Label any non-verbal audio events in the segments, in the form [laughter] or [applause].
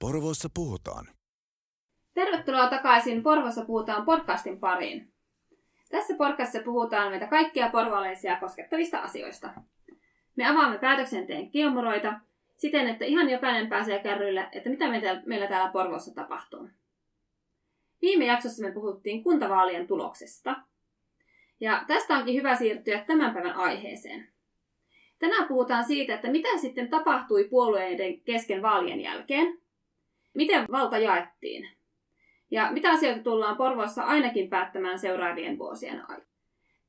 Porvoossa puhutaan. Tervetuloa takaisin Porvossa puhutaan podcastin pariin. Tässä podcastissa puhutaan meitä kaikkia porvalaisia koskettavista asioista. Me avaamme päätöksenteen kiemuroita siten, että ihan jokainen pääsee kärryille, että mitä meillä täällä Porvoossa tapahtuu. Viime jaksossa me puhuttiin kuntavaalien tuloksesta. Ja tästä onkin hyvä siirtyä tämän päivän aiheeseen. Tänään puhutaan siitä, että mitä sitten tapahtui puolueiden kesken vaalien jälkeen, miten valta jaettiin ja mitä asioita tullaan Porvoossa ainakin päättämään seuraavien vuosien aikana.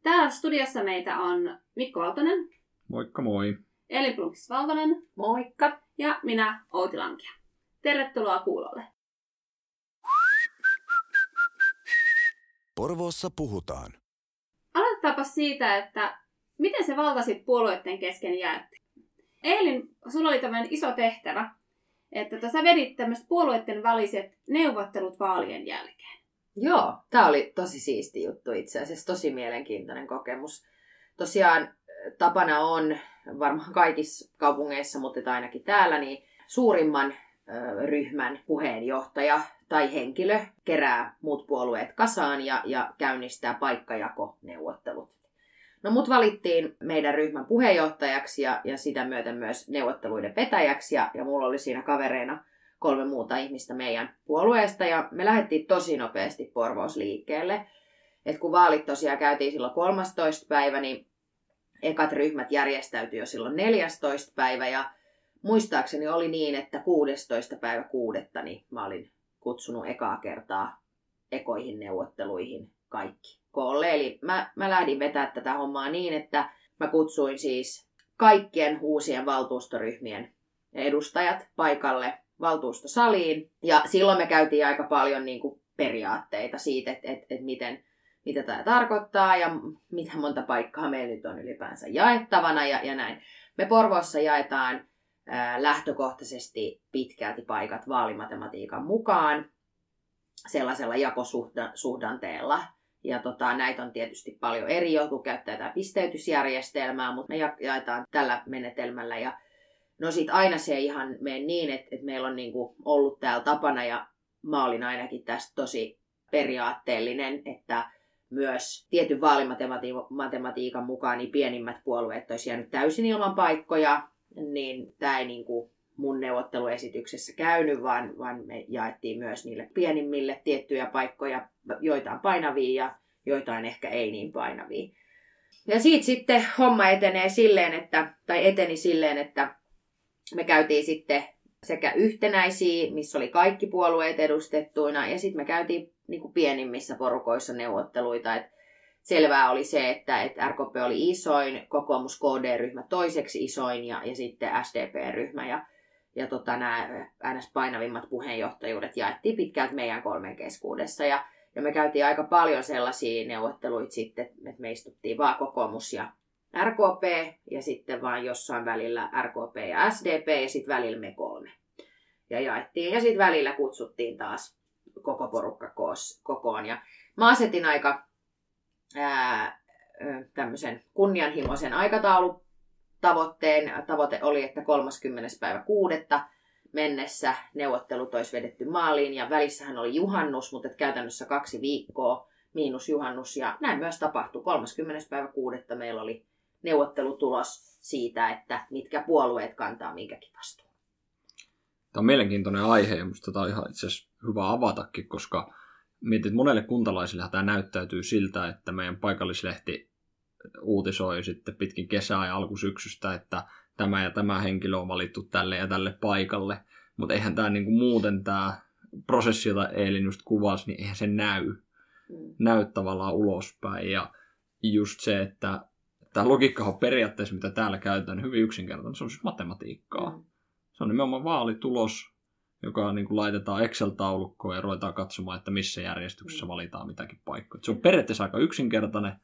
Täällä studiossa meitä on Mikko Valtonen. Moikka moi. Eli Plunkis Valtonen. Moikka. Ja minä Outi Lankia. Tervetuloa kuulolle. Porvoossa puhutaan. Aloitetaanpa siitä, että miten se valta sitten puolueiden kesken jaettiin. Eilen sulla oli tämmöinen iso tehtävä, että tässä vedit tämmöiset puolueiden väliset neuvottelut vaalien jälkeen. Joo, tämä oli tosi siisti juttu itse asiassa, tosi mielenkiintoinen kokemus. Tosiaan tapana on varmaan kaikissa kaupungeissa, mutta ainakin täällä, niin suurimman ryhmän puheenjohtaja tai henkilö kerää muut puolueet kasaan ja, ja käynnistää paikkajakoneuvottelut. No mut valittiin meidän ryhmän puheenjohtajaksi ja, ja sitä myöten myös neuvotteluiden vetäjäksi ja, ja mulla oli siinä kavereina kolme muuta ihmistä meidän puolueesta ja me lähdettiin tosi nopeasti Porvoos liikkeelle. Et kun vaalit tosiaan käytiin silloin 13. päivä, niin ekat ryhmät järjestäytyi jo silloin 14. päivä ja muistaakseni oli niin, että 16. päivä kuudetta niin mä olin kutsunut ekaa kertaa ekoihin neuvotteluihin kaikki koolle. Eli mä, mä lähdin vetää tätä hommaa niin, että mä kutsuin siis kaikkien uusien valtuustoryhmien edustajat paikalle valtuustosaliin. Ja silloin me käytiin aika paljon niin kuin periaatteita siitä, että, että, että miten, mitä tämä tarkoittaa ja mitä monta paikkaa meillä nyt on ylipäänsä jaettavana ja, ja näin. Me Porvoossa jaetaan ää, lähtökohtaisesti pitkälti paikat vaalimatematiikan mukaan sellaisella jakosuhdanteella, ja tota, näitä on tietysti paljon eri, joku käyttää tätä pisteytysjärjestelmää, mutta me jaetaan tällä menetelmällä. Ja no sit aina se ei ihan mene niin, että, että meillä on niinku ollut täällä tapana ja mä olin ainakin tästä tosi periaatteellinen, että myös tietyn vaalimatematiikan mukaan niin pienimmät puolueet olisi jäänyt täysin ilman paikkoja, niin tämä ei niinku mun neuvotteluesityksessä käynyt, vaan, vaan me jaettiin myös niille pienimmille tiettyjä paikkoja, joitain painavia ja joitain ehkä ei niin painavia. Ja siitä sitten homma etenee silleen, että, tai eteni silleen, että me käytiin sitten sekä yhtenäisiä, missä oli kaikki puolueet edustettuina, ja sitten me käytiin niin kuin pienimmissä porukoissa neuvotteluita. Et selvää oli se, että, että RKP oli isoin, kokoomus KD-ryhmä toiseksi isoin ja, ja sitten SDP-ryhmä. Ja ja tota, nämä ns. painavimmat puheenjohtajuudet jaettiin pitkälti meidän kolmen keskuudessa. Ja, ja me käytiin aika paljon sellaisia neuvotteluita sitten, että me istuttiin vaan kokoomus ja RKP ja sitten vaan jossain välillä RKP ja SDP ja sitten välillä me kolme. Ja jaettiin ja sitten välillä kutsuttiin taas koko porukka koos, kokoon. Ja mä asetin aika ää, tämmöisen kunnianhimoisen aikataulu tavoitteen. Tavoite oli, että 30. päivä kuudetta mennessä neuvottelut olisi vedetty maaliin ja välissähän oli juhannus, mutta käytännössä kaksi viikkoa miinus juhannus ja näin myös tapahtui. 30. päivä kuudetta meillä oli neuvottelutulos siitä, että mitkä puolueet kantaa minkäkin vastuun. Tämä on mielenkiintoinen aihe ja minusta tämä on ihan itse asiassa hyvä avatakin, koska mietit, monelle kuntalaisille tämä näyttäytyy siltä, että meidän paikallislehti uutisoi sitten pitkin kesää ja alkusyksystä, että tämä ja tämä henkilö on valittu tälle ja tälle paikalle. Mutta eihän tämä niinku muuten tämä prosessi, jota Eelin just kuvasi, niin eihän se näy. Mm. Näy tavallaan ulospäin. Ja just se, että tämä logiikka on periaatteessa, mitä täällä käytetään, hyvin yksinkertainen. Se on siis matematiikkaa. Mm. Se on nimenomaan vaalitulos, joka niin kuin laitetaan Excel-taulukkoon ja ruvetaan katsomaan, että missä järjestyksessä valitaan mitäkin paikkoja. Se on periaatteessa aika yksinkertainen,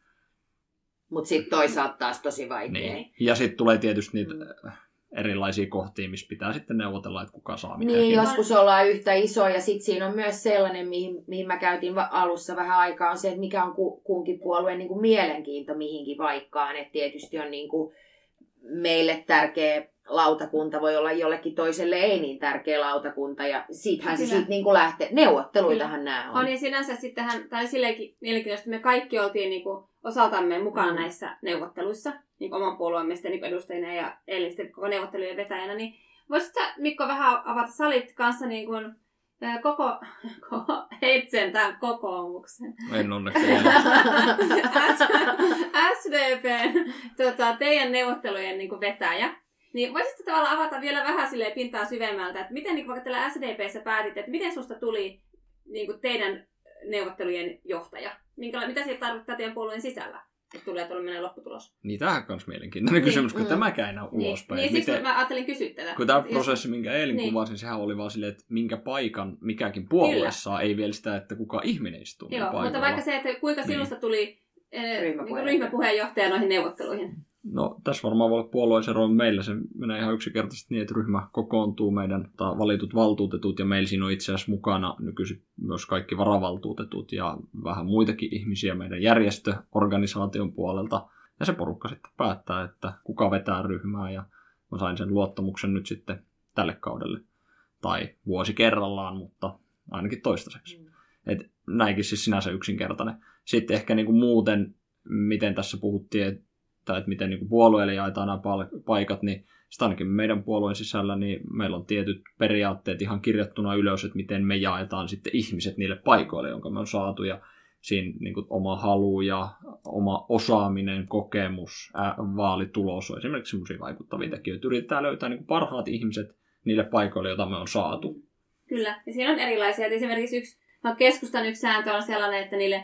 mutta sitten toisaalta taas tosi vaikea. Niin. Ja sitten tulee tietysti niitä mm. erilaisia kohtia, missä pitää sitten neuvotella, että kuka saa mitäkin. Niin, joskus ollaan yhtä iso ja sitten siinä on myös sellainen, mihin, mihin mä käytin alussa vähän aikaa, on se, että mikä on kunkin puolueen niin kuin mielenkiinto mihinkin paikkaan. Että tietysti on niin kuin meille tärkeä lautakunta voi olla jollekin toiselle ei niin tärkeä lautakunta, ja siitähän se Kyllä. sitten niinku lähtee. Neuvotteluitahan nämä on. On ja sinänsä sittenhän, tai silleenkin mielenkiintoista, me kaikki oltiin niin kuin osaltamme mukana Mm. näissä neuvotteluissa, niin kuin oman puolueemme sitten niin edustajina ja Elli sitten koko neuvottelujen vetäjänä, niin voisitko sä Mikko vähän avata salit kanssa niin kuin, koko, [laughs] koko heitsen tämän kokoomuksen. En onneksi. SDPn [laughs] tota, teidän neuvottelujen niin kuin vetäjä. Niin voisitko tavallaan avata vielä vähän silleen pintaa syvemmältä, että miten niin vaikka tällä SDPssä päätitte, että miten susta tuli niin kuin teidän neuvottelujen johtaja? Minkäla- mitä se tarkoittaa teidän puolueen sisällä, että tulee tuollainen lopputulos? Niin tämähän on myös mielenkiintoinen Niin, kysymys, kun mm. tämäkään ei ole Niin, ulospäin. niin siksi Miten- mä ajattelin kysyä tätä. Kun tämä prosessi, minkä eilen Niin. niin. kuvasin, sehän oli vaan silleen, että minkä paikan mikäkin puolue saa, ei vielä sitä, että kuka ihminen istuu Joo, Joo, paikalla. mutta vaikka se, että kuinka Niin. sinusta tuli eh, niin Ryhmäpuheenjohtaja. ryhmäpuheenjohtaja noihin neuvotteluihin. No, tässä varmaan voi olla puolueisero. Meillä se menee ihan yksinkertaisesti niin, että ryhmä kokoontuu meidän valitut valtuutetut, ja meillä siinä on itse asiassa mukana nykyisin myös kaikki varavaltuutetut ja vähän muitakin ihmisiä meidän järjestöorganisaation puolelta. Ja se porukka sitten päättää, että kuka vetää ryhmää, ja mä sain sen luottamuksen nyt sitten tälle kaudelle. Tai vuosi kerrallaan, mutta ainakin toistaiseksi. Et näinkin siis sinänsä yksinkertainen. Sitten ehkä niin kuin muuten, miten tässä puhuttiin, että, että miten niin kuin puolueille jaetaan nämä paikat, niin sitten ainakin meidän puolueen sisällä niin meillä on tietyt periaatteet ihan kirjattuna ylös, että miten me jaetaan sitten ihmiset niille paikoille, jonka me on saatu. Ja siinä niin kuin oma halu ja oma osaaminen, kokemus, ää, vaalitulos on esimerkiksi sellaisia vaikuttavia tekijöitä. Yritetään löytää niin kuin parhaat ihmiset niille paikoille, joita me on saatu. Kyllä, ja siinä on erilaisia. Et esimerkiksi yksi, no keskustan yksi sääntö on sellainen, että niille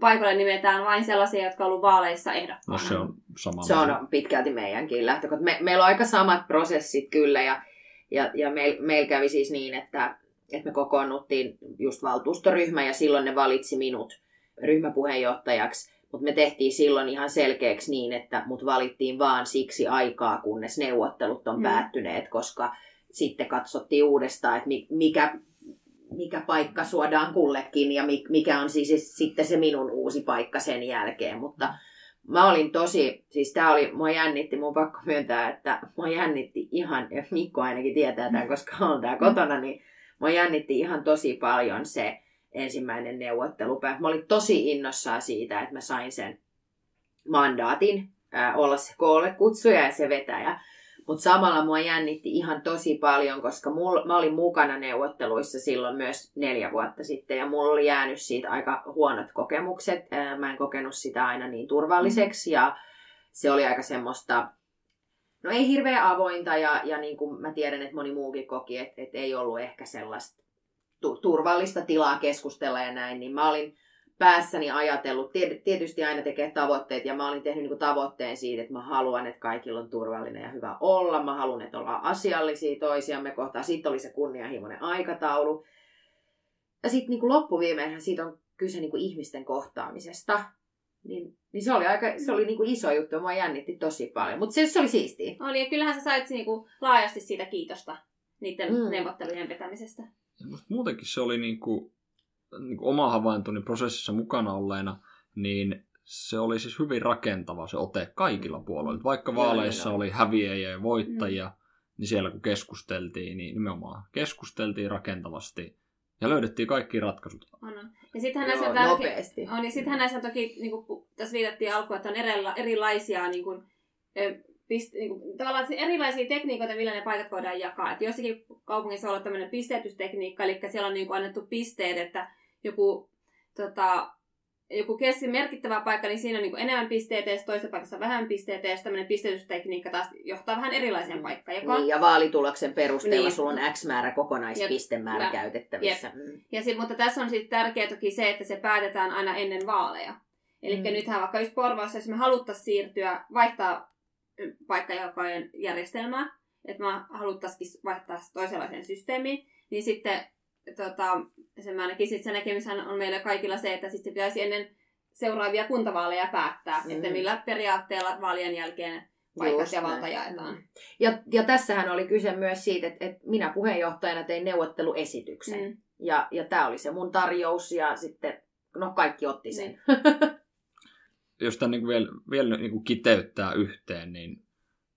paikoille nimetään vain sellaisia, jotka on ollut vaaleissa No ehdokkaana. se on sama. Se on pitkälti meidänkin lähtökohta. Me, meillä on aika samat prosessit kyllä ja, ja, ja meillä meil kävi siis niin, että, että me kokoonnuttiin just valtuustoryhmä ja silloin ne valitsi minut ryhmäpuheenjohtajaksi. Mutta me tehtiin silloin ihan selkeäksi niin, että mut valittiin vaan siksi aikaa, kunnes neuvottelut on Mm. päättyneet, koska sitten katsottiin uudestaan, että mi- mikä, mikä paikka suodaan kullekin ja mi- mikä on siis sitten se minun uusi paikka sen jälkeen. Mutta mä olin tosi, siis tää oli, mua jännitti, mun pakko myöntää, että mua jännitti ihan, Mikko ainakin tietää tämän, koska on tää kotona, niin mua jännitti ihan tosi paljon se ensimmäinen neuvottelupäivä. Mä olin tosi innossaan siitä, että mä sain sen mandaatin ää, olla se koolle kutsuja ja se vetäjä. Mutta samalla mua jännitti ihan tosi paljon, koska mul, mä olin mukana neuvotteluissa silloin myös neljä vuotta sitten ja mulla oli jäänyt siitä aika huonot kokemukset. Mä en kokenut sitä aina niin turvalliseksi ja se oli aika semmoista, no ei hirveän avointa ja, ja niin kuin mä tiedän, että moni muukin koki, että, että ei ollut ehkä sellaista tu- turvallista tilaa keskustella ja näin, niin mä olin päässäni ajatellut, tiet- tietysti aina tekee tavoitteet, ja mä olin tehnyt niin tavoitteen siitä, että mä haluan, että kaikilla on turvallinen ja hyvä olla, mä haluan, että ollaan asiallisia toisiamme kohtaan, sitten oli se kunnianhimoinen aikataulu. Ja sitten niin loppuviimeinhän siitä on kyse niin kuin ihmisten kohtaamisesta, niin, niin se oli aika se oli niin kuin iso juttu, ja mua jännitti tosi paljon, mutta se, se oli siistiä. Oli, ja kyllähän sä sait niinku laajasti siitä kiitosta niiden Mm. neuvottelujen vetämisestä. Ja musta muutenkin se oli niinku, niinku oma havaintoni prosessissa mukana olleena, niin se oli siis hyvin rakentava se ote kaikilla puolueilla. Vaikka vaaleissa oli häviäjiä ja voittajia, niin siellä kun keskusteltiin, niin nimenomaan keskusteltiin rakentavasti ja löydettiin kaikki ratkaisut. On, on. Ja sittenhän näissä tälläkin- nopeasti. On, ja sittenhän näissä toki, niin kuin tässä viitattiin alkuun, että on erila, erilaisia niin kuin, pist, niin kuin, tavallaan erilaisia tekniikoita, millä ne paikat voidaan jakaa. Et jossakin kaupungissa on ollut tämmöinen pisteytystekniikka, eli siellä on niin kuin, annettu pisteet, että joku, tota, joku keski merkittävä paikka, niin siinä on niin enemmän pisteitä, ja toisessa paikassa vähemmän pisteitä, ja tämmöinen pisteytystekniikka taas johtaa vähän erilaiseen paikkaan. Joka Niin, ja vaalituloksen perusteella Niin. sulla on X määrä kokonaispistemäärä Jep. käytettävissä. Mm. Ja sit, mutta tässä on sitten tärkeää toki se, että se päätetään aina ennen vaaleja. Eli Mm. mm. nythän vaikka just Porvoossa, jos me haluttaisiin siirtyä, vaihtaa mm, paikkajakojen järjestelmää, että me haluttaisiin vaihtaa toisenlaiseen systeemiin, niin sitten tota, se mä ainakin sit se näkemyshän on meillä kaikilla se, että sitten pitäisi ennen seuraavia kuntavaaleja päättää, Mm. että millä periaatteella vaalien jälkeen paikat Just ja valta jaetaan. Mm. Ja, ja tässähän oli kyse myös siitä, että, että minä puheenjohtajana tein neuvotteluesityksen. Mm. Mm. Ja, ja tämä oli se mun tarjous ja sitten, no kaikki otti sen. Niin. [laughs] Jos tämän niin vielä, vielä niin kiteyttää yhteen, niin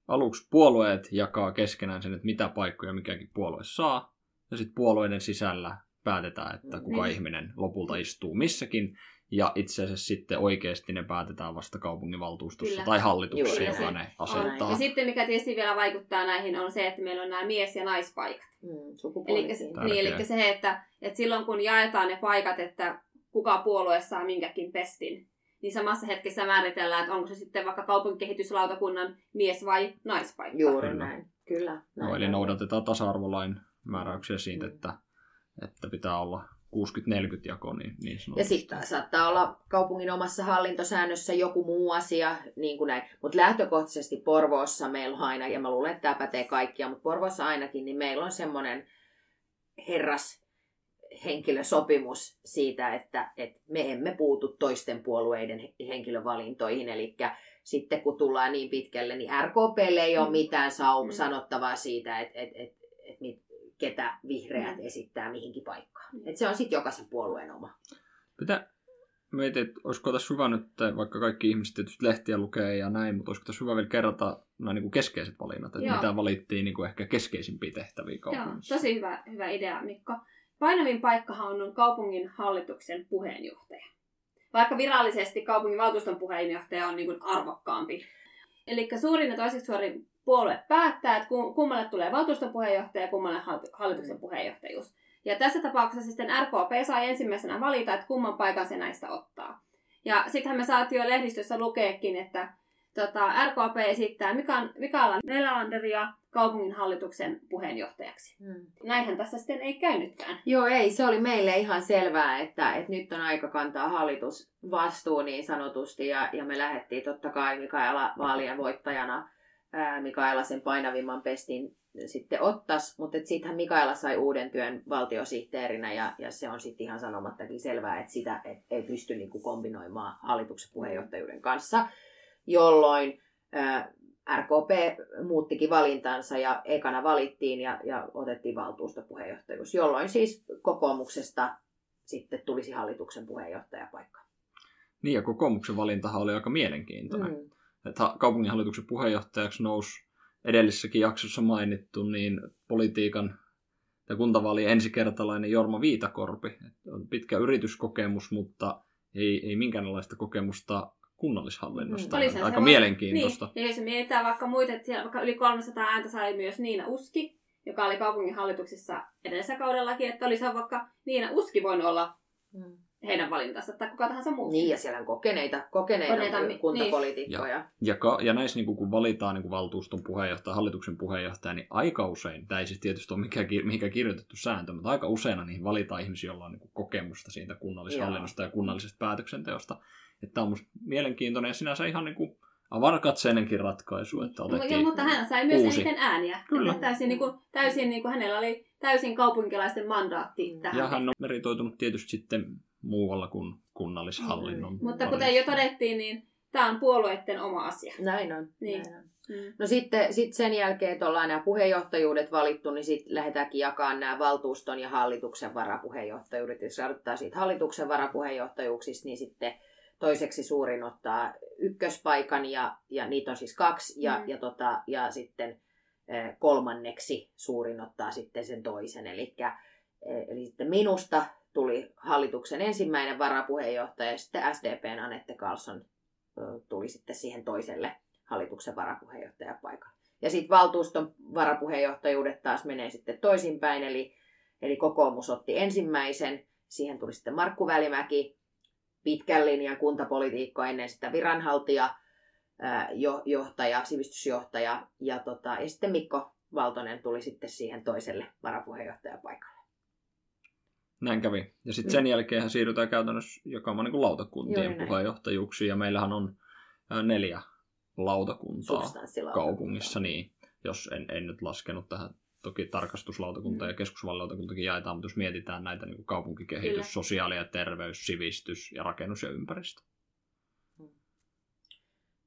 aluksi puolueet jakaa keskenään sen, että mitä paikkoja mikäkin puolue saa, ja sitten puolueiden sisällä päätetään, että kuka Niin. ihminen lopulta istuu missäkin, ja itse asiassa sitten oikeasti ne päätetään vasta kaupunginvaltuustossa Kyllä. tai hallituksessa, joka se ne On. asettaa. Ja sitten mikä tietysti vielä vaikuttaa näihin on se, että meillä on nämä mies- ja naispaikat. Mm, Eli, sukupuolikin. Tärkeä. niin, eli se, että, että silloin kun jaetaan ne paikat, että kuka puolue saa minkäkin pestin, niin samassa hetkessä määritellään, että onko se sitten vaikka kaupunkikehityslautakunnan mies- vai naispaikka. Juuri Kyllä. näin. Kyllä. No, näin eli on. noudatetaan tasa-arvolain määräyksiä siitä, Mm. että, että pitää olla 60-40 jako niin, niin Ja sitten saattaa olla kaupungin omassa hallintosäännössä joku muu asia, niin kuin näin. Mutta lähtökohtaisesti Porvoossa meillä on aina, ja mä luulen, että tämä pätee kaikkia, mutta Porvoossa ainakin, niin meillä on semmoinen herras henkilösopimus siitä, että, että me emme puutu toisten puolueiden he- henkilövalintoihin. Eli sitten kun tullaan niin pitkälle, niin RKPlle ei ole Mm. mitään sau- Mm. sanottavaa siitä, että, että, että, että ketä vihreät Mm. esittää mihinkin paikkaan. Mm. Et se on sitten jokaisen puolueen oma. Pitää mietin, että olisiko tässä hyvä nyt, vaikka kaikki ihmiset tietysti lehtiä lukee ja näin, mutta olisiko tässä hyvä vielä kerrata nämä niin kuin keskeiset valinnat, että Joo. mitä valittiin niin kuin ehkä keskeisimpiä tehtäviä Joo, kaupungissa. tosi hyvä, hyvä idea, Mikko. Painavin paikkahan on kaupungin hallituksen puheenjohtaja. Vaikka virallisesti kaupungin valtuuston puheenjohtaja on niin kuin arvokkaampi. Eli suurin ja toiseksi suurin puolue päättää, että kum- kummalle tulee valtuuston puheenjohtaja ja kummalle hal- hallituksen puheenjohtajuus. Ja tässä tapauksessa sitten RKP sai ensimmäisenä valita, että kumman paikan se näistä ottaa. Ja sittenhän me saatiin jo lehdistössä lukeekin, että tota, RKP esittää Mika- Mikaela Nelanderia kaupungin hallituksen puheenjohtajaksi. Hmm. Näinhän tässä sitten ei käynytkään. Joo, ei, se oli meille ihan selvää, että, että nyt on aika kantaa hallitus vastuu niin sanotusti, ja, ja me lähdettiin totta kai Mikaela vaalien voittajana. Ää, Mikaela sen painavimman pestin sitten ottas, mutta sittenhän Mikaela sai uuden työn valtiosihteerinä, ja, ja se on sitten ihan sanomattakin selvää, että sitä et, ei pysty niinku kombinoimaan hallituksen puheenjohtajuuden kanssa, jolloin ää, RKP muuttikin valintansa ja ekana valittiin ja, ja otettiin valtuustopuheenjohtajuus, jolloin siis kokoomuksesta sitten tulisi hallituksen puheenjohtajapaikka. Niin ja kokoomuksen valintahan oli aika mielenkiintoinen. Mm. Että kaupunginhallituksen puheenjohtajaksi nousi edellisessäkin jaksossa mainittu niin politiikan ja kuntavaalien ensikertalainen Jorma Viitakorpi. Että On pitkä yrityskokemus, mutta ei, ei minkäänlaista kokemusta kunnallishallinnosta. Mm. Se Aika voi- mielenkiintoista. Niin, ja jos mietitään vaikka muita, että siellä vaikka yli 300 ääntä sai myös Niina Uski, joka oli kaupungin hallituksessa edellisellä kaudellakin, että olisi vaikka Niina Uski voinut olla Mm. Heidän valintansa tai kuka tahansa muu. Niin, ja siellä on kokeneita, kokeneita, Kokeneita, kokeneita niin. Ja, ka, ja näissä, niin kuin, kun valitaan niin kuin valtuuston puheenjohtaja, hallituksen puheenjohtaja, niin aika usein, tämä ei siis tietysti ole mikään, mihinkään kirjoitettu sääntö, mutta aika usein niihin valitaan ihmisiä, joilla on niin kuin, kokemusta siitä kunnallishallinnosta ja kunnallisesta päätöksenteosta. Että tämä on musta mielenkiintoinen ja sinänsä ihan niin kuin avarakatseinenkin ratkaisu, että Ja, otettiin... mutta hän sai myös uusi. eniten ääniä. Kyllä. Että Täysin, niin kuin, täysin niin kuin, hänellä oli täysin kaupunkilaisten mandaatti Mm. tähän. Ja hän on meritoitunut tietysti sitten muualla kuin kunnallishallinnon. Mm. Mutta kuten jo todettiin, niin tämä on puolueiden oma asia. Näin on. Niin. Näin on. Mm. No sitten sit sen jälkeen, että ollaan nämä puheenjohtajuudet valittu, niin sitten lähdetäänkin jakamaan nämä valtuuston ja hallituksen varapuheenjohtajuudet. Jos aloittaa siitä hallituksen varapuheenjohtajuuksista, niin sitten toiseksi suurin ottaa ykköspaikan, ja, ja niitä on siis kaksi, ja, Mm. ja, tota, ja sitten eh, kolmanneksi suurin ottaa sitten sen toisen. Elikkä, eh, eli sitten minusta tuli hallituksen ensimmäinen varapuheenjohtaja, ja sitten SDPn Anette Carlson tuli sitten siihen toiselle hallituksen varapuheenjohtajapaikalle. Ja sitten valtuuston varapuheenjohtajuudet taas menee sitten toisinpäin, eli, eli kokoomus otti ensimmäisen, siihen tuli sitten Markku Välimäki, pitkän linjan kuntapolitiikko ennen sitä viranhaltija, jo, johtaja, sivistysjohtaja, ja, tota, ja sitten Mikko Valtonen tuli sitten siihen toiselle varapuheenjohtajapaikalle. Näin kävi. Ja sitten Mm. sen jälkeen siirrytään käytännössä jakamaan niin kuin lautakuntien Juuri puheenjohtajuuksiin, ja meillähän on neljä lautakuntaa kaupungissa, niin jos en, en nyt laskenut tähän, toki tarkastuslautakunta Mm. ja keskusvaalilautakuntakin jaetaan, mutta jos mietitään näitä niin kuin kaupunkikehitys, Kyllä. sosiaali- ja terveys, sivistys ja rakennus ja ympäristö.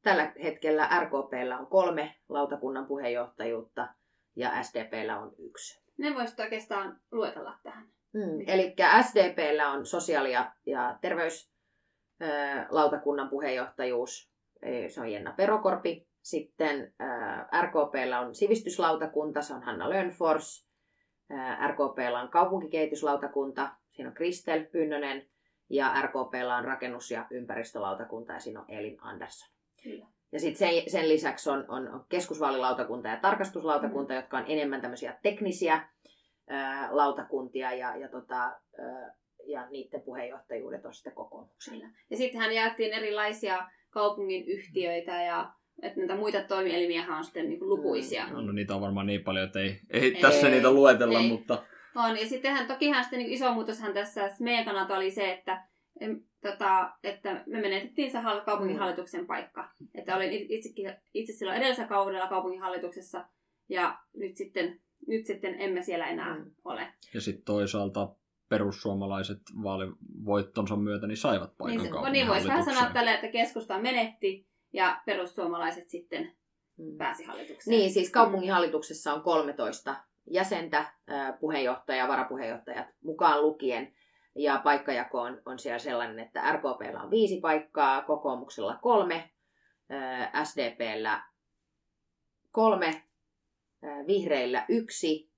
Tällä hetkellä RKPllä on kolme lautakunnan puheenjohtajuutta ja SDPllä on yksi. Ne voisit oikeastaan luetella tähän. Mm, eli SDPllä on sosiaali- ja, ja terveyslautakunnan puheenjohtajuus. Eh, Se on Jenna Perokorpi. Sitten RKPllä on sivistyslautakunta, se on Hanna Lönfors. RKPllä on kaupunkikehityslautakunta, siinä on Kristel Pynnönen. Ja RKPllä on rakennus- ja ympäristölautakunta ja siinä on Elin Andersson. Kyllä. Ja sitten sen, sen lisäksi on, on keskusvaalilautakunta ja tarkastuslautakunta, mm. jotka on enemmän tämmöisiä teknisiä lautakuntia ja, ja, tota, ja niiden puheenjohtajuudet on sitten kokoomuksella. Ja sittenhän jaettiin erilaisia kaupungin yhtiöitä ja että näitä muita toimielimiä on sitten niin lukuisia. No, no niitä on varmaan niin paljon, että ei, ei, ei tässä niitä luetella, ei. mutta... On, ja sittenhän tokihan sitten niin iso muutoshan tässä meidän kannalta oli se, että tota, että me menetettiin se kaupunginhallituksen paikka. Että olin itsekin, itse silloin edellisellä kaudella kaupunginhallituksessa ja nyt sitten, nyt sitten emme siellä enää mm. ole. Ja sitten toisaalta perussuomalaiset vaalivoittonsa myötä niin saivat paikan niin, niin voisi vähän sanoa tälle, että keskusta menetti ja perussuomalaiset sitten mm. pääsi hallitukseen. Niin, siis kaupunginhallituksessa on 13 jäsentä, puheenjohtaja ja varapuheenjohtajat mukaan lukien. Ja paikkajako on, on siellä sellainen, että RKPllä on viisi paikkaa, kokoomuksella kolme, SDPllä kolme, vihreillä yksi,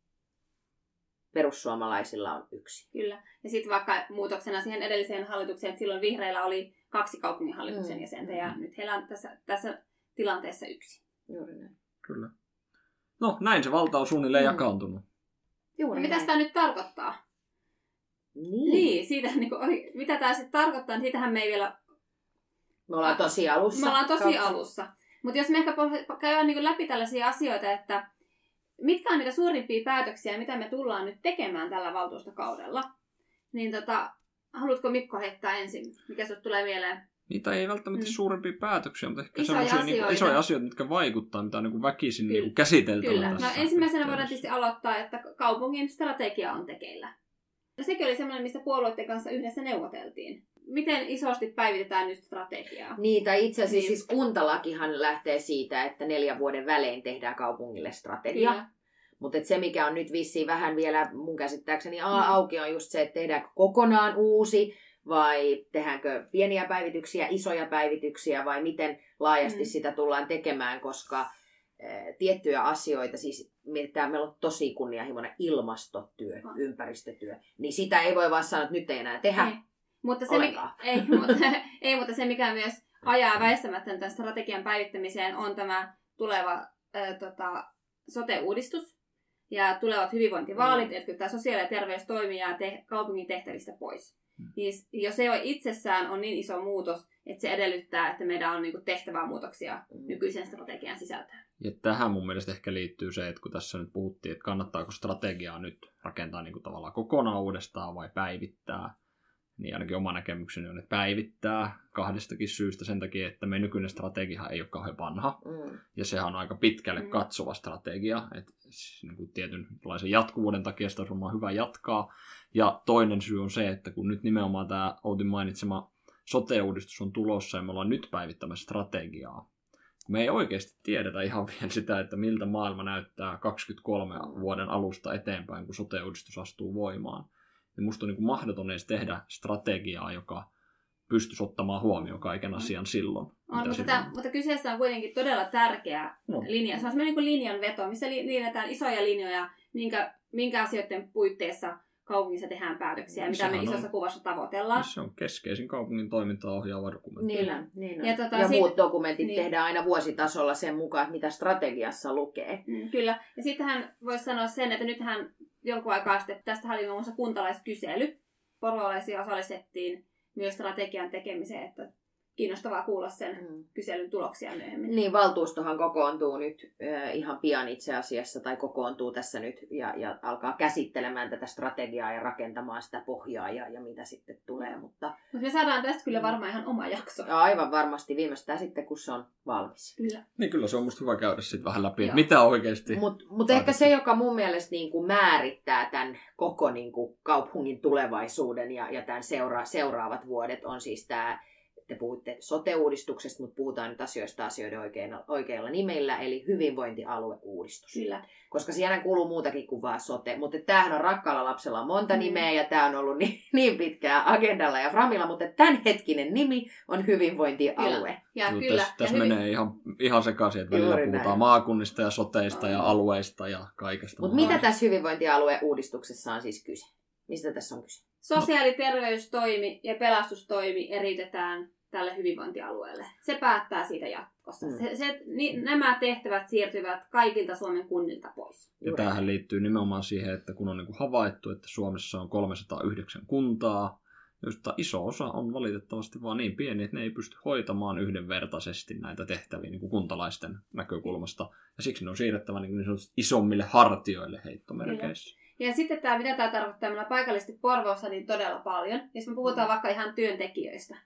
perussuomalaisilla on yksi. Kyllä. Ja sitten vaikka muutoksena siihen edelliseen hallitukseen, että silloin vihreillä oli kaksi kaupunginhallituksen mm. jäsentä ja mm. nyt heillä on tässä, tässä tilanteessa yksi. Juuri näin. Kyllä. No, näin se valta on suunnilleen mm. jakaantunut. Juuri no, mitä tämä nyt tarkoittaa? Niin. niin siitä, niin kuin, mitä tämä sitten tarkoittaa, niin siitähän me ei vielä... Me ollaan tosi alussa. Me ollaan tosi kautta. alussa. Mutta jos me ehkä käydään niin läpi tällaisia asioita, että mitkä on niitä suurimpia päätöksiä, mitä me tullaan nyt tekemään tällä valtuustokaudella, niin tota, haluatko Mikko heittää ensin, mikä sinulle tulee mieleen? Niitä ei välttämättä mm. suurempia päätöksiä, mutta ehkä isoja sellaisia asioita. Niin isoja asioita, mitkä vaikuttaa, mitä on niin väkisin Kyllä. niin käsiteltävä Kyllä. Tässä no, ensimmäisenä voidaan tietysti aloittaa, että kaupungin strategia on tekeillä. No sekin oli semmoinen, mistä puolueiden kanssa yhdessä neuvoteltiin. Miten isosti päivitetään nyt strategiaa? Niin, tai itse asiassa niin. siis kuntalakihan lähtee siitä, että neljän vuoden välein tehdään kaupungille strategia. Mutta se, mikä on nyt vissiin vähän vielä mun käsittääkseni mm. auki, on just se, että tehdäänkö kokonaan uusi vai tehdäänkö pieniä päivityksiä, isoja päivityksiä vai miten laajasti mm. sitä tullaan tekemään, koska tiettyjä asioita, siis mietitään, meillä on tosi kunnianhimoinen ilmastotyö, oh. ympäristötyö, niin sitä ei voi vaan sanoa, että nyt ei enää tehdä ei. Mutta se, mikä, ei, [laughs] mutta, ei, mutta se, mikä myös ajaa väistämättä tämän strategian päivittämiseen, on tämä tuleva ää, tota, sote-uudistus ja tulevat hyvinvointivaalit, mm. että tämä sosiaali- ja terveys toimii ja te, kaupungin tehtävistä pois. Mm. Niin jos se jo itsessään on niin iso muutos, että se edellyttää, että meidän on niinku tehtävää muutoksia mm. nykyisen strategian sisältöön. Ja tähän mun mielestä ehkä liittyy se, että kun tässä nyt puhuttiin, että kannattaako strategiaa nyt rakentaa niin kuin tavallaan kokonaan uudestaan vai päivittää, niin ainakin oma näkemykseni on, että päivittää kahdestakin syystä sen takia, että meidän nykyinen strategia ei ole kauhean vanha. Mm. Ja sehän on aika pitkälle mm. katsova strategia, että niin kuin tietynlaisen jatkuvuuden takia sitä on hyvä jatkaa. Ja toinen syy on se, että kun nyt nimenomaan tämä Outin mainitsema sote-uudistus on tulossa ja me ollaan nyt päivittämässä strategiaa, me ei oikeasti tiedetä ihan [laughs] vielä sitä, että miltä maailma näyttää 23 vuoden alusta eteenpäin, kun sote-uudistus astuu voimaan. Ja musta on niin kuin mahdoton edes tehdä strategiaa, joka pystyisi ottamaan huomioon kaiken mm. asian silloin. On, mutta, tämä, mutta kyseessä on kuitenkin todella tärkeä no. linja. Se on semmoinen niin linjanveto, missä linjataan isoja linjoja, minkä, minkä asioiden puitteissa kaupungissa tehdään päätöksiä, mitä me isossa on, kuvassa tavoitellaan. Se on keskeisin kaupungin toimintaa ohjaava dokumentti. Niin, on, niin on. Ja, tota, ja sit, muut dokumentit niin. tehdään aina vuositasolla sen mukaan, mitä strategiassa lukee. Mm, kyllä. Ja sittenhän voisi sanoa sen, että nythän jonkun aikaa sitten, tästä oli muun muassa kuntalaiskysely. Porvalaisia osallistettiin myös strategian tekemiseen, että kiinnostavaa kuulla sen mm. kyselyn tuloksia myöhemmin. Niin, valtuustohan kokoontuu nyt äh, ihan pian itse asiassa, tai kokoontuu tässä nyt ja, ja alkaa käsittelemään tätä strategiaa ja rakentamaan sitä pohjaa ja, ja mitä sitten tulee. Mutta Mut me saadaan tästä kyllä varmaan ihan oma jakso. Ja aivan varmasti viimeistään sitten, kun se on valmis. Kyllä. Niin kyllä se on musta hyvä käydä sitten vähän läpi, Joo. mitä oikeasti... Mutta mut ehkä se, joka mun mielestä niin kuin määrittää tämän koko niin kuin kaupungin tulevaisuuden ja, ja tämän seura- seuraavat vuodet, on siis tämä te puhutte sote-uudistuksesta, mutta puhutaan nyt asioista asioiden oikeilla, oikeilla nimillä, eli hyvinvointialueuudistus. Kyllä. Koska siellä kuuluu muutakin kuin vaan sote. Mutta tämähän on rakkaalla lapsella monta Mm. nimeä ja tämä on ollut [laughs] niin, niin pitkään agendalla ja framilla, mutta tämänhetkinen nimi on hyvinvointialue. Ja Kyllä, kyllä. tässä, ja tässä menee ihan, ihan sekaisin, että välillä Juuri puhutaan näin. maakunnista ja soteista ja alueista ja kaikesta. Mutta mitä tässä hyvinvointialueuudistuksessa on siis kyse? Mistä tässä on kyse? Sosiaali- ja terveystoimi ja pelastustoimi eriytetään tälle hyvinvointialueelle. Se päättää siitä jatkossa. Mm. Se, se, ni, nämä tehtävät siirtyvät kaikilta Suomen kunnilta pois. Ja Juuri tämähän liittyy nimenomaan siihen, että kun on niin kuin havaittu, että Suomessa on 309 kuntaa, joista iso osa on valitettavasti vaan niin pieni, että ne ei pysty hoitamaan yhdenvertaisesti näitä tehtäviä niin kuin kuntalaisten näkökulmasta. Ja siksi ne on siirrettävä niin, niin sanotusti isommille hartioille heittomerkeissä. Ja sitten tämä, mitä tämä tarkoittaa meillä paikallisesti Porvoossa, niin todella paljon. Jos me puhutaan Mm. vaikka ihan työntekijöistä.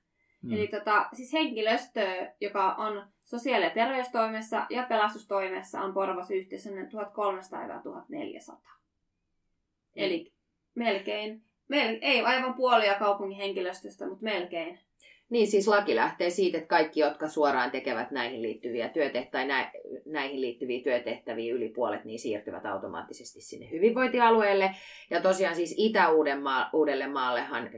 Mm. Eli tota, siis henkilöstö, joka on sosiaali- ja terveystoimessa ja pelastustoimessa, on Porvoossa yhteensä noin 1300-1400. Eli melkein, mel, ei aivan puolia kaupungin henkilöstöstä, mutta melkein. Niin siis laki lähtee siitä, että kaikki, jotka suoraan tekevät näihin liittyviä työtehtäviä, nä, näihin liittyviä työtehtäviä yli puolet, niin siirtyvät automaattisesti sinne hyvinvointialueelle. Ja tosiaan siis Itä-Uudellemaallehan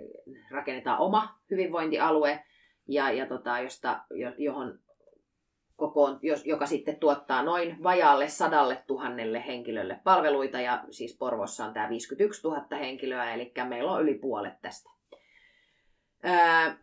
rakennetaan oma hyvinvointialue, ja, ja tota, josta, jo- johon kokoon, joka sitten tuottaa noin vajaalle sadalle tuhannelle henkilölle palveluita, ja siis Porvossa on tämä 51 000 henkilöä, eli meillä on yli puolet tästä. Ää,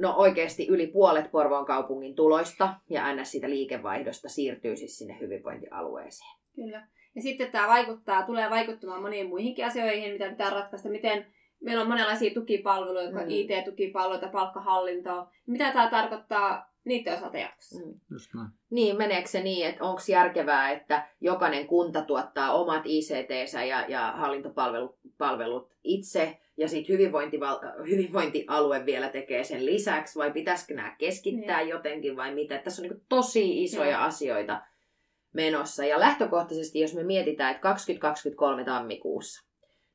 no oikeasti yli puolet Porvoon kaupungin tuloista ja ns. siitä liikevaihdosta siirtyy siis sinne hyvinvointialueeseen. Kyllä. Ja sitten tämä vaikuttaa, tulee vaikuttamaan moniin muihinkin asioihin, mitä pitää ratkaista. Miten meillä on monenlaisia tukipalveluja, jotka Mm. mm. IT-tukipalveluita, palkkahallintoa. Mitä tämä tarkoittaa niiden osalta jatkossa? Mm. Just näin. Niin, meneekö se niin, että onko järkevää, että jokainen kunta tuottaa omat ICT-sä ja, ja hallintopalvelut palvelut itse, ja sitten hyvinvointival- hyvinvointialue vielä tekee sen lisäksi, vai pitäisikö nämä keskittää jotenkin, vai mitä? Tässä on niin tosi isoja Joo. asioita menossa. Ja lähtökohtaisesti, jos me mietitään, että 2023 tammikuussa,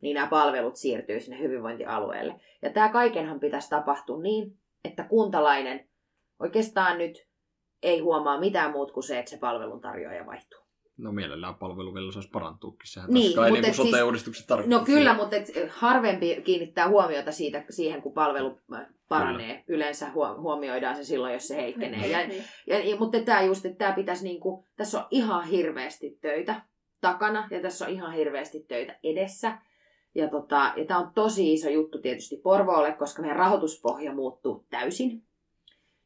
niin nämä palvelut siirtyy sinne hyvinvointialueelle. Ja tämä kaikenhan pitäisi tapahtua niin, että kuntalainen oikeastaan nyt ei huomaa mitään muut kuin se, että se palveluntarjoaja vaihtuu. No mielellään palvelu vielä saisi parantuukin. Sehän Niin, niin, kai mutta niin siis- sote-uudistukset tarkoittaa. No kyllä, mutta et harvempi kiinnittää huomiota siitä, siihen, kun palvelu äh, paranee. Yleensä huo- huomioidaan se silloin, jos se heikkenee. Ja, Niin. ja, ja, mutta tämä just, että tämä pitäisi niinku, tässä on ihan hirveästi töitä takana ja tässä on ihan hirveästi töitä edessä. Ja, tota, ja tämä on tosi iso juttu tietysti Porvoolle, koska meidän rahoituspohja muuttuu täysin.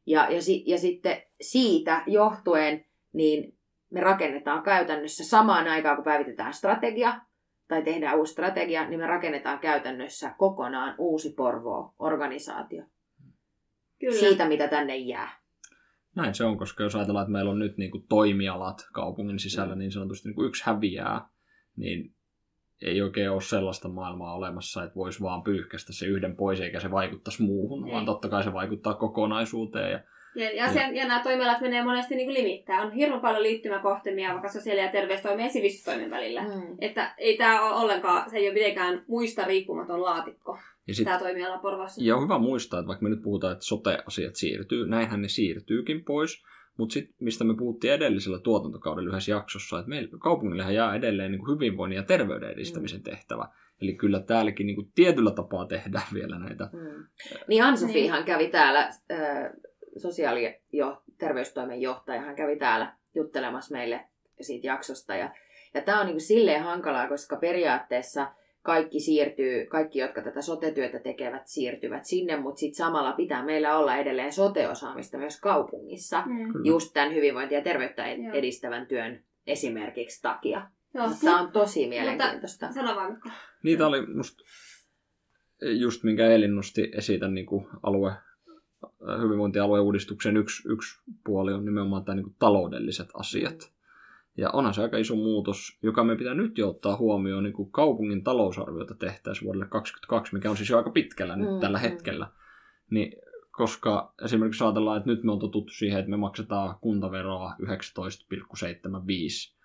Ja, ja, si, ja sitten siitä johtuen, niin me rakennetaan käytännössä samaan aikaan, kun päivitetään strategia tai tehdään uusi strategia, niin me rakennetaan käytännössä kokonaan uusi Porvoo-organisaatio. Kyllä. Siitä, mitä tänne jää. Näin se on, koska jos ajatellaan, että meillä on nyt niin kuin toimialat kaupungin sisällä niin sanotusti niin kuin yksi häviää, niin ei oikein ole sellaista maailmaa olemassa, että voisi vaan pyyhkästä se yhden pois eikä se vaikuttaisi muuhun, Ei. vaan totta kai se vaikuttaa kokonaisuuteen. Ja, Ja, ja, sen, ja nämä toimialat menee monesti niin kuin limittäin. On hirveän paljon liittymäkohtimia vaikka sosiaali- ja terveystoimen ja sivistystoimen välillä. Mm. Että ei tämä ole ollenkaan, se ei ole mitenkään muista riippumaton laatikko, ja, sit, tämä toimiala Porvoossa. ja on hyvä muistaa, että vaikka me nyt puhutaan, että sote-asiat siirtyy, näinhän ne siirtyykin pois, mutta sitten mistä me puhuttiin edellisellä tuotantokaudella yhdessä jaksossa, että meillä kaupungillehan jää edelleen niin kuin hyvinvoinnin ja terveyden edistämisen tehtävä. Eli kyllä täälläkin niin kuin tietyllä tapaa tehdään [laughs] vielä näitä. Mm. Niin Ann-Sofihan Niin. kävi täällä, äh, sosiaali- ja terveystoimen johtajahan kävi täällä juttelemassa meille siitä jaksosta. Ja, ja tämä on niin silleen hankalaa, koska periaatteessa kaikki siirtyy, kaikki, jotka tätä sote-työtä tekevät, siirtyvät sinne, mutta sitten samalla pitää meillä olla edelleen sote-osaamista myös kaupungissa, Mm. Just tämän hyvinvointia ja terveyttä edistävän työn esimerkiksi takia. Joo, Tämä on tosi mielenkiintoista. Sano vaan, Mikko. Niitä oli musta just minkä Elin nosti esitä niin kuin alue, hyvinvointialueuudistuksen yksi, yksi puoli on nimenomaan tämä niin kuin taloudelliset asiat. Ja onhan se aika iso muutos, joka me pitää nyt jo ottaa huomioon niin kuin kaupungin talousarviota tehtäessä vuodelle 2022, mikä on siis jo aika pitkällä nyt Mm, tällä mm. hetkellä. Niin, koska esimerkiksi ajatellaan, että nyt me on totuttu siihen, että me maksetaan kuntaveroa 19,75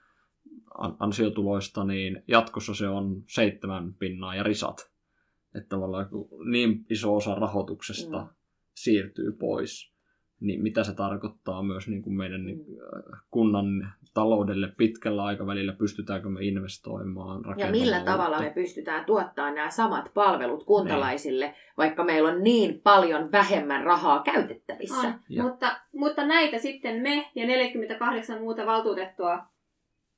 an- ansiotuloista, niin jatkossa se on seitsemän pinnaa ja risat. Että tavallaan niin iso osa rahoituksesta Mm. siirtyy pois, niin mitä se tarkoittaa myös niin kuin meidän niin, äh, kunnan taloudelle pitkällä aikavälillä, pystytäänkö me investoimaan, Ja millä tavalla uutta. me pystytään tuottamaan nämä samat palvelut kuntalaisille, vaikka meillä on niin paljon vähemmän rahaa käytettävissä. On. Ja- Mutta, mutta näitä sitten me ja 48 muuta valtuutettua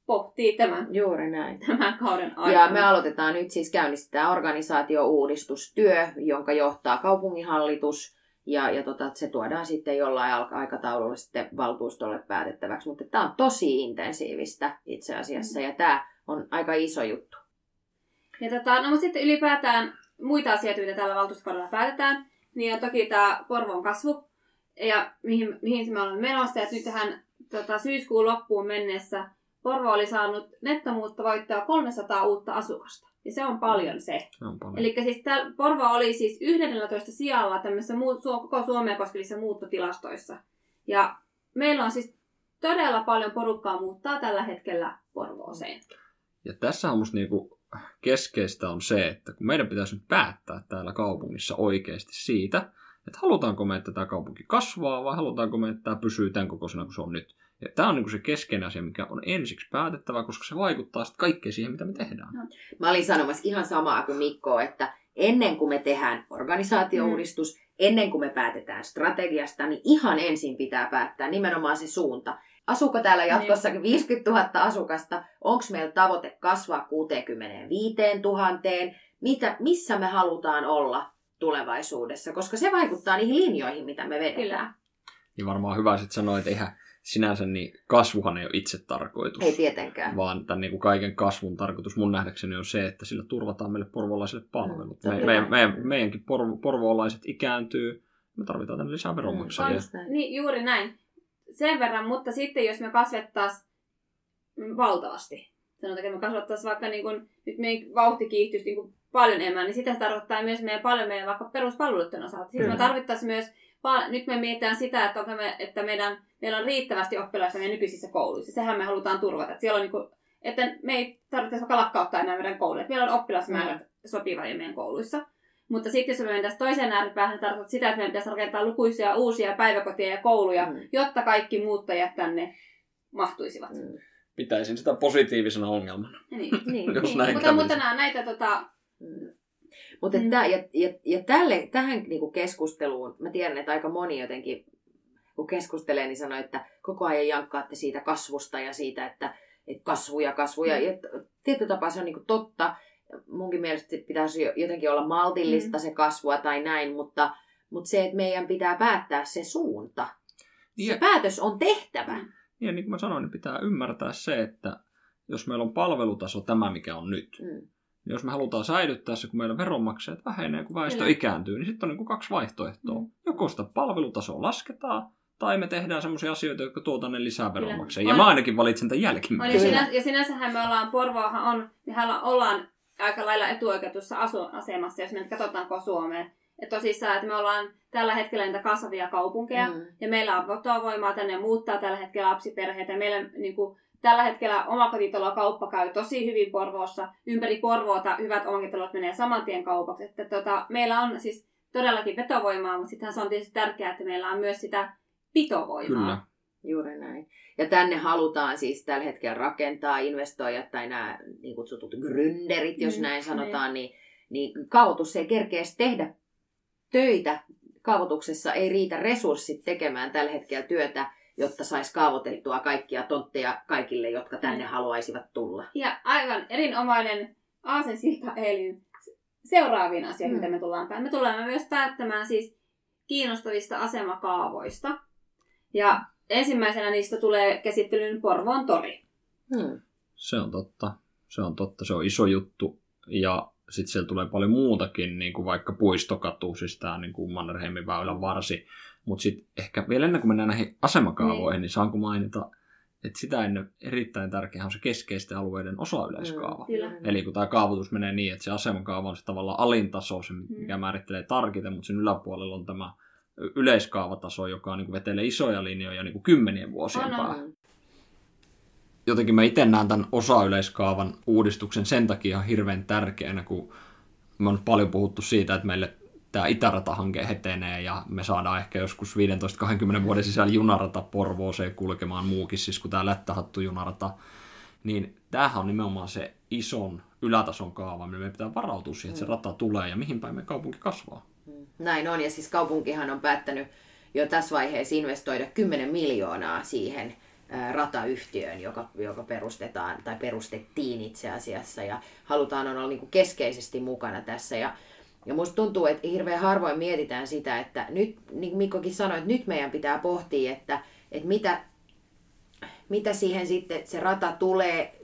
pohtii tämän, Juuri näin. tämän kauden aikana. Ja me aloitetaan nyt siis käynnistetään organisaatio-uudistustyö, jonka johtaa kaupunginhallitus. Ja, ja tota, se tuodaan sitten jollain aikataululla sitten valtuustolle päätettäväksi. Mutta tämä on tosi intensiivistä itse asiassa ja tämä on aika iso juttu. Ja tota, no, mutta sitten ylipäätään muita asioita, mitä tällä valtuustokaudella päätetään, niin on toki tämä Porvoon kasvu ja mihin, mihin me olemme menossa. Et nyt tähän tota, syyskuun loppuun mennessä Porvo oli saanut nettomuuttovoittoa 300 uutta asukasta. Ja se on paljon se. Se on paljon. Eli siis tää, Porvo oli siis 11 sijalla tämmöisissä muut, su, koko Suomea koskevissa muuttotilastoissa. Ja meillä on siis todella paljon porukkaa muuttaa tällä hetkellä Porvooseen. Ja tässä on musta niinku keskeistä on se, että kun meidän pitäisi nyt päättää täällä kaupungissa oikeasti siitä, että halutaanko me, että tämä kaupunki kasvaa vai halutaanko me, että tämä pysyy tämän kokoisena kuin se on nyt. Ja tämä on niinku se keskeinen asia, mikä on ensiksi päätettävä, koska se vaikuttaa sitten kaikkeen siihen, mitä me tehdään. Mä olin sanomassa ihan samaa kuin Mikko, että ennen kuin me tehdään organisaatiouudistus, ennen kuin me päätetään strategiasta, niin ihan ensin pitää päättää nimenomaan se suunta. Asuuko täällä jatkossakin 50 000 asukasta? Onko meillä tavoite kasvaa 65 000? Mitä, missä me halutaan olla tulevaisuudessa? Koska se vaikuttaa niihin linjoihin, mitä me vedetään. Kyllä. Ja varmaan hyvä sitten sanoa, että eihän sinänsä niin kasvuhan ei ole itse tarkoitus. Ei tietenkään. vaan tämän niin kuin kaiken kasvun tarkoitus mun nähdäkseni on se, että sillä turvataan meille porvolaisille palvelut. Mm, Me, kai. meidän, meidänkin porvo, porvoolaiset ikääntyy, me tarvitaan tänne lisää veronmaksajia. Näin. Niin, juuri näin. Sen verran, mutta sitten jos me kasvettaisiin valtavasti, sanotaanko me kasvattaisiin vaikka niin kun, nyt meidän vauhti kiihtyisi niin kun paljon enemmän, niin sitä se tarkoittaa myös meidän paljon meidän vaikka peruspalveluiden osalta. Sitten me Kyllä. tarvittaisiin myös, pal- nyt me mietitään sitä, että, onko me, että meidän, meillä on riittävästi oppilaista meidän nykyisissä kouluissa. Sehän me halutaan turvata. Että, siellä on niin kun, että me ei tarvitse vaikka lakkauttaa enää meidän kouluja. Että meillä on oppilasmäärät sopiva meidän kouluissa. Mutta sitten jos me mentäisiin toiseen ääripäähän, se tarkoittaa sitä, että meidän pitäisi rakentaa lukuisia uusia päiväkoteja ja kouluja, Mm. jotta kaikki muuttajat tänne mahtuisivat. Mm. Pitäisin sitä positiivisena ongelmana. Niin. Niin. Jos niin. näin Mutta, kävisi. mutta nämä, näitä tota, Mm. Mutta Mm. mm. ja, ja, ja tälle, tähän niinku keskusteluun, mä tiedän, että aika moni jotenkin, kun keskustelee, niin sanoo, että koko ajan jankkaatte siitä kasvusta ja siitä, että, että kasvu ja kasvu. Ja, Mm. ja tietyllä tapaa se on niinku totta. Munkin mielestä se pitäisi jo- jotenkin olla maltillista Mm. se kasvua tai näin, mutta, mutta se, että meidän pitää päättää se suunta. Se Ja, päätös on tehtävä. Mm. ja niin kuin mä sanoin, niin pitää ymmärtää se, että jos meillä on palvelutaso tämä, mikä on nyt, Mm. Niin jos me halutaan säilyttää se, kun meillä veronmaksajat vähenee, kun väestö Kyllä. ikääntyy, niin sitten on niin kuin kaksi vaihtoehtoa. Mm. Joko sitä palvelutasoa lasketaan, tai me tehdään sellaisia asioita, jotka tuo tänne lisää veronmaksajia. Ja mä ainakin valitsen tämän jälkimmäisen. ja, sinä, ja sinänsähän me ollaan, Porvoahan on, mehän ollaan aika lailla etuoikeutussa asuasemassa, jos me nyt katsotaan koko Suomeen. Että tosissaan, että me ollaan tällä hetkellä niitä kasvavia kaupunkeja, Mm. ja meillä on vetovoimaa tänne muuttaa tällä hetkellä lapsiperheitä. Ja meillä niin kuin, tällä hetkellä omakotitalokauppa käy tosi hyvin Porvoossa. Ympäri Porvoota hyvät omakotitalot menee saman tien kaupaksi. Että, tota, meillä on siis todellakin vetovoimaa, mutta sittenhän se on tietysti tärkeää, että meillä on myös sitä pitovoimaa. Kyllä. Juuri näin. Ja tänne halutaan siis tällä hetkellä rakentaa investoijat tai nämä niin kutsutut gründerit, jos Mm, näin sanotaan, niin, niin kaavoitus ei kerkeäisi tehdä töitä. Kaavoituksessa ei riitä resurssit tekemään tällä hetkellä työtä, jotta saisi kaavoitettua kaikkia tontteja kaikille, jotka tänne Mm. haluaisivat tulla. Ja aivan erinomainen aasensilta Elin seuraaviin asioihin, Mm. mitä me tullaan päin. Me tulemme myös päättämään siis kiinnostavista asemakaavoista. Ja ensimmäisenä niistä tulee käsittelyyn Porvoon tori. Hmm. Se on totta. Se on totta. Se on iso juttu. Ja sitten siellä tulee paljon muutakin, niin kuin vaikka puistokatu, siis tämä niin kuin Mannerheimin väylän varsi. Mutta sitten ehkä vielä ennen kuin mennään näihin asemakaavoihin, niin, niin saanko mainita, että sitä ennen erittäin tärkeää on se keskeisten alueiden osayleiskaava. Kyllä. Eli kun tämä kaavoitus menee niin, että se asemakaava on se tavallaan alintaso, se mikä määrittelee tarkiten, mutta sen yläpuolella on tämä yleiskaavataso, joka niin kuin vetelee isoja linjoja niin kuin kymmenien vuosien on. päähän. Jotenkin mä itse näen tämän osayleiskaavan uudistuksen sen takia hirveän tärkeänä, kun me on paljon puhuttu siitä, että meille tämä itäratahanke etenee ja me saadaan ehkä joskus 15-20 vuoden sisällä junarata Porvooseen kulkemaan muukin, siis kuin tämä lättähattu junarata, niin tämähän on nimenomaan se ison ylätason kaava, millä me pitää varautua siihen, että se rata tulee ja mihin päin me kaupunki kasvaa. Näin on, ja siis kaupunkihan on päättänyt jo tässä vaiheessa investoida 10 miljoonaa siihen ratayhtiöön, joka, joka perustetaan tai perustettiin itse asiassa ja halutaan olla niin kuin keskeisesti mukana tässä. Ja, ja musta tuntuu, että hirveän harvoin mietitään sitä, että nyt, niin Mikkokin sanoi, että nyt meidän pitää pohtia, että, että mitä, mitä siihen sitten se rata tulee.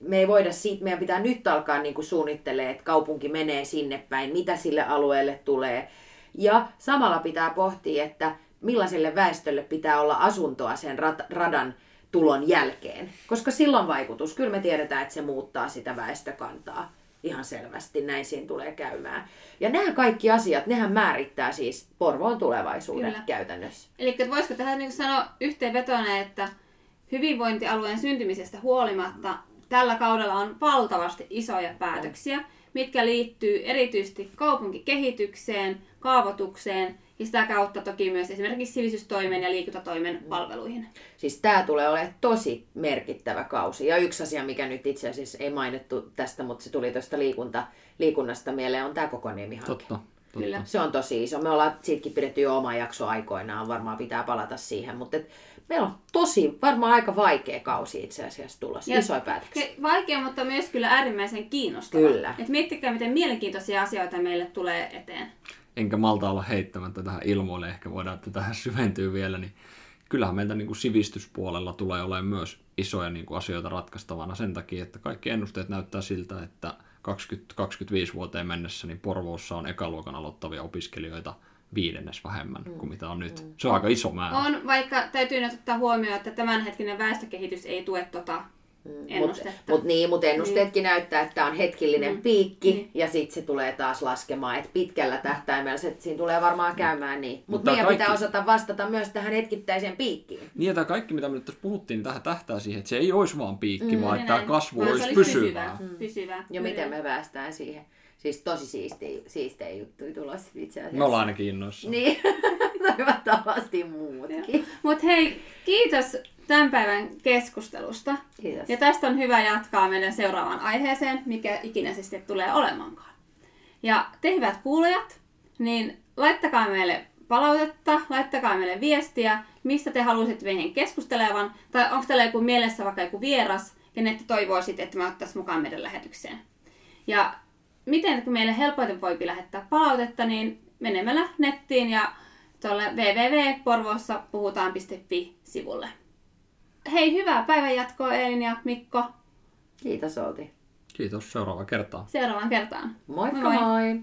Me ei voida siitä, meidän pitää nyt alkaa niin kuin suunnittelemaan, että kaupunki menee sinne päin, mitä sille alueelle tulee. Ja samalla pitää pohtia, että millaiselle väestölle pitää olla asuntoa sen rat- radan tulon jälkeen. Koska silloin vaikutus, kyllä me tiedetään, että se muuttaa sitä väestökantaa ihan selvästi, näin siinä tulee käymään. Ja nämä kaikki asiat, nehän määrittää siis Porvoon tulevaisuuden Kyllä. käytännössä. Eli voisiko tähän niin sanoa yhteenvetona, että hyvinvointialueen syntymisestä huolimatta tällä kaudella on valtavasti isoja päätöksiä, mitkä liittyy erityisesti kaupunkikehitykseen, kaavoitukseen ja sitä kautta toki myös esimerkiksi sivistystoimen ja liikuntatoimen palveluihin. Siis tämä tulee olemaan tosi merkittävä kausi. Ja yksi asia, mikä nyt itse asiassa ei mainittu tästä, mutta se tuli tuosta liikunta, liikunnasta mieleen, on tämä koko nimihanke. Totta. totta. Kyllä. Se on tosi iso. Me ollaan siitäkin pidetty jo oma jakso aikoinaan, varmaan pitää palata siihen, mutta et meillä on tosi, varmaan aika vaikea kausi itse asiassa tulossa. Ja- Isoja päätöksiä. Vaikea, mutta myös kyllä äärimmäisen kiinnostava. Kyllä. Et miettikää, miten mielenkiintoisia asioita meille tulee eteen. Enkä malta olla heittämättä tähän ilmoille, ehkä voidaan, että tähän syventyy vielä, niin kyllähän meiltä niin kuin sivistyspuolella tulee olemaan myös isoja niin kuin asioita ratkaistavana sen takia, että kaikki ennusteet näyttää siltä, että 20-25 vuoteen mennessä niin Porvoossa on ekaluokan aloittavia opiskelijoita viidennes vähemmän mm. kuin mitä on nyt. Se on aika iso määrä. On, vaikka täytyy nyt ottaa huomioon, että tämänhetkinen väestökehitys ei tue tota. Mutta mut niin, mutta ennusteetkin näyttää, että tämä on hetkellinen Mm. piikki Niin. ja sitten se tulee taas laskemaan. Et pitkällä tähtäimellä se, siinä tulee varmaan käymään niin. Mutta Mutta meidän kaikki- pitää osata vastata myös tähän hetkittäiseen piikkiin. Niin, ja tämä kaikki, mitä me nyt tässä puhuttiin, niin tähän tähtää siihen, että se ei olisi vaan piikki, mm, vaan että tämä kasvu Vaan olisi olisi pysyvää. pysyvää. pysyvää. Ja Kyllä. miten me päästään siihen. Siis tosi siistiä, siistejä juttuja tulossa itse asiassa. Me ollaan ainakin innoissa. Niin, [laughs] toivottavasti muutkin. Mutta hei, kiitos tämän päivän keskustelusta. Kiitos. Ja tästä on hyvä jatkaa meidän seuraavaan aiheeseen, mikä ikinä se sitten tulee olemaankaan. Ja te hyvät kuulijat, niin laittakaa meille palautetta, laittakaa meille viestiä, mistä te haluaisitte meidän keskustelevan, tai onko teillä joku mielessä vaikka joku vieras, kenet te toivoisitte, että me ottaisiin mukaan meidän lähetykseen. Ja miten kun meille helpoiten voi lähettää palautetta, niin menemällä nettiin ja tuolle www.porvoossa-puhutaan.fi-sivulle. Hei, hyvää päivän jatkoa Elin ja Mikko. Kiitos Outi. Kiitos, seuraava kertaa. Seuraavaan kertaan. Moikka Moi moi. moi.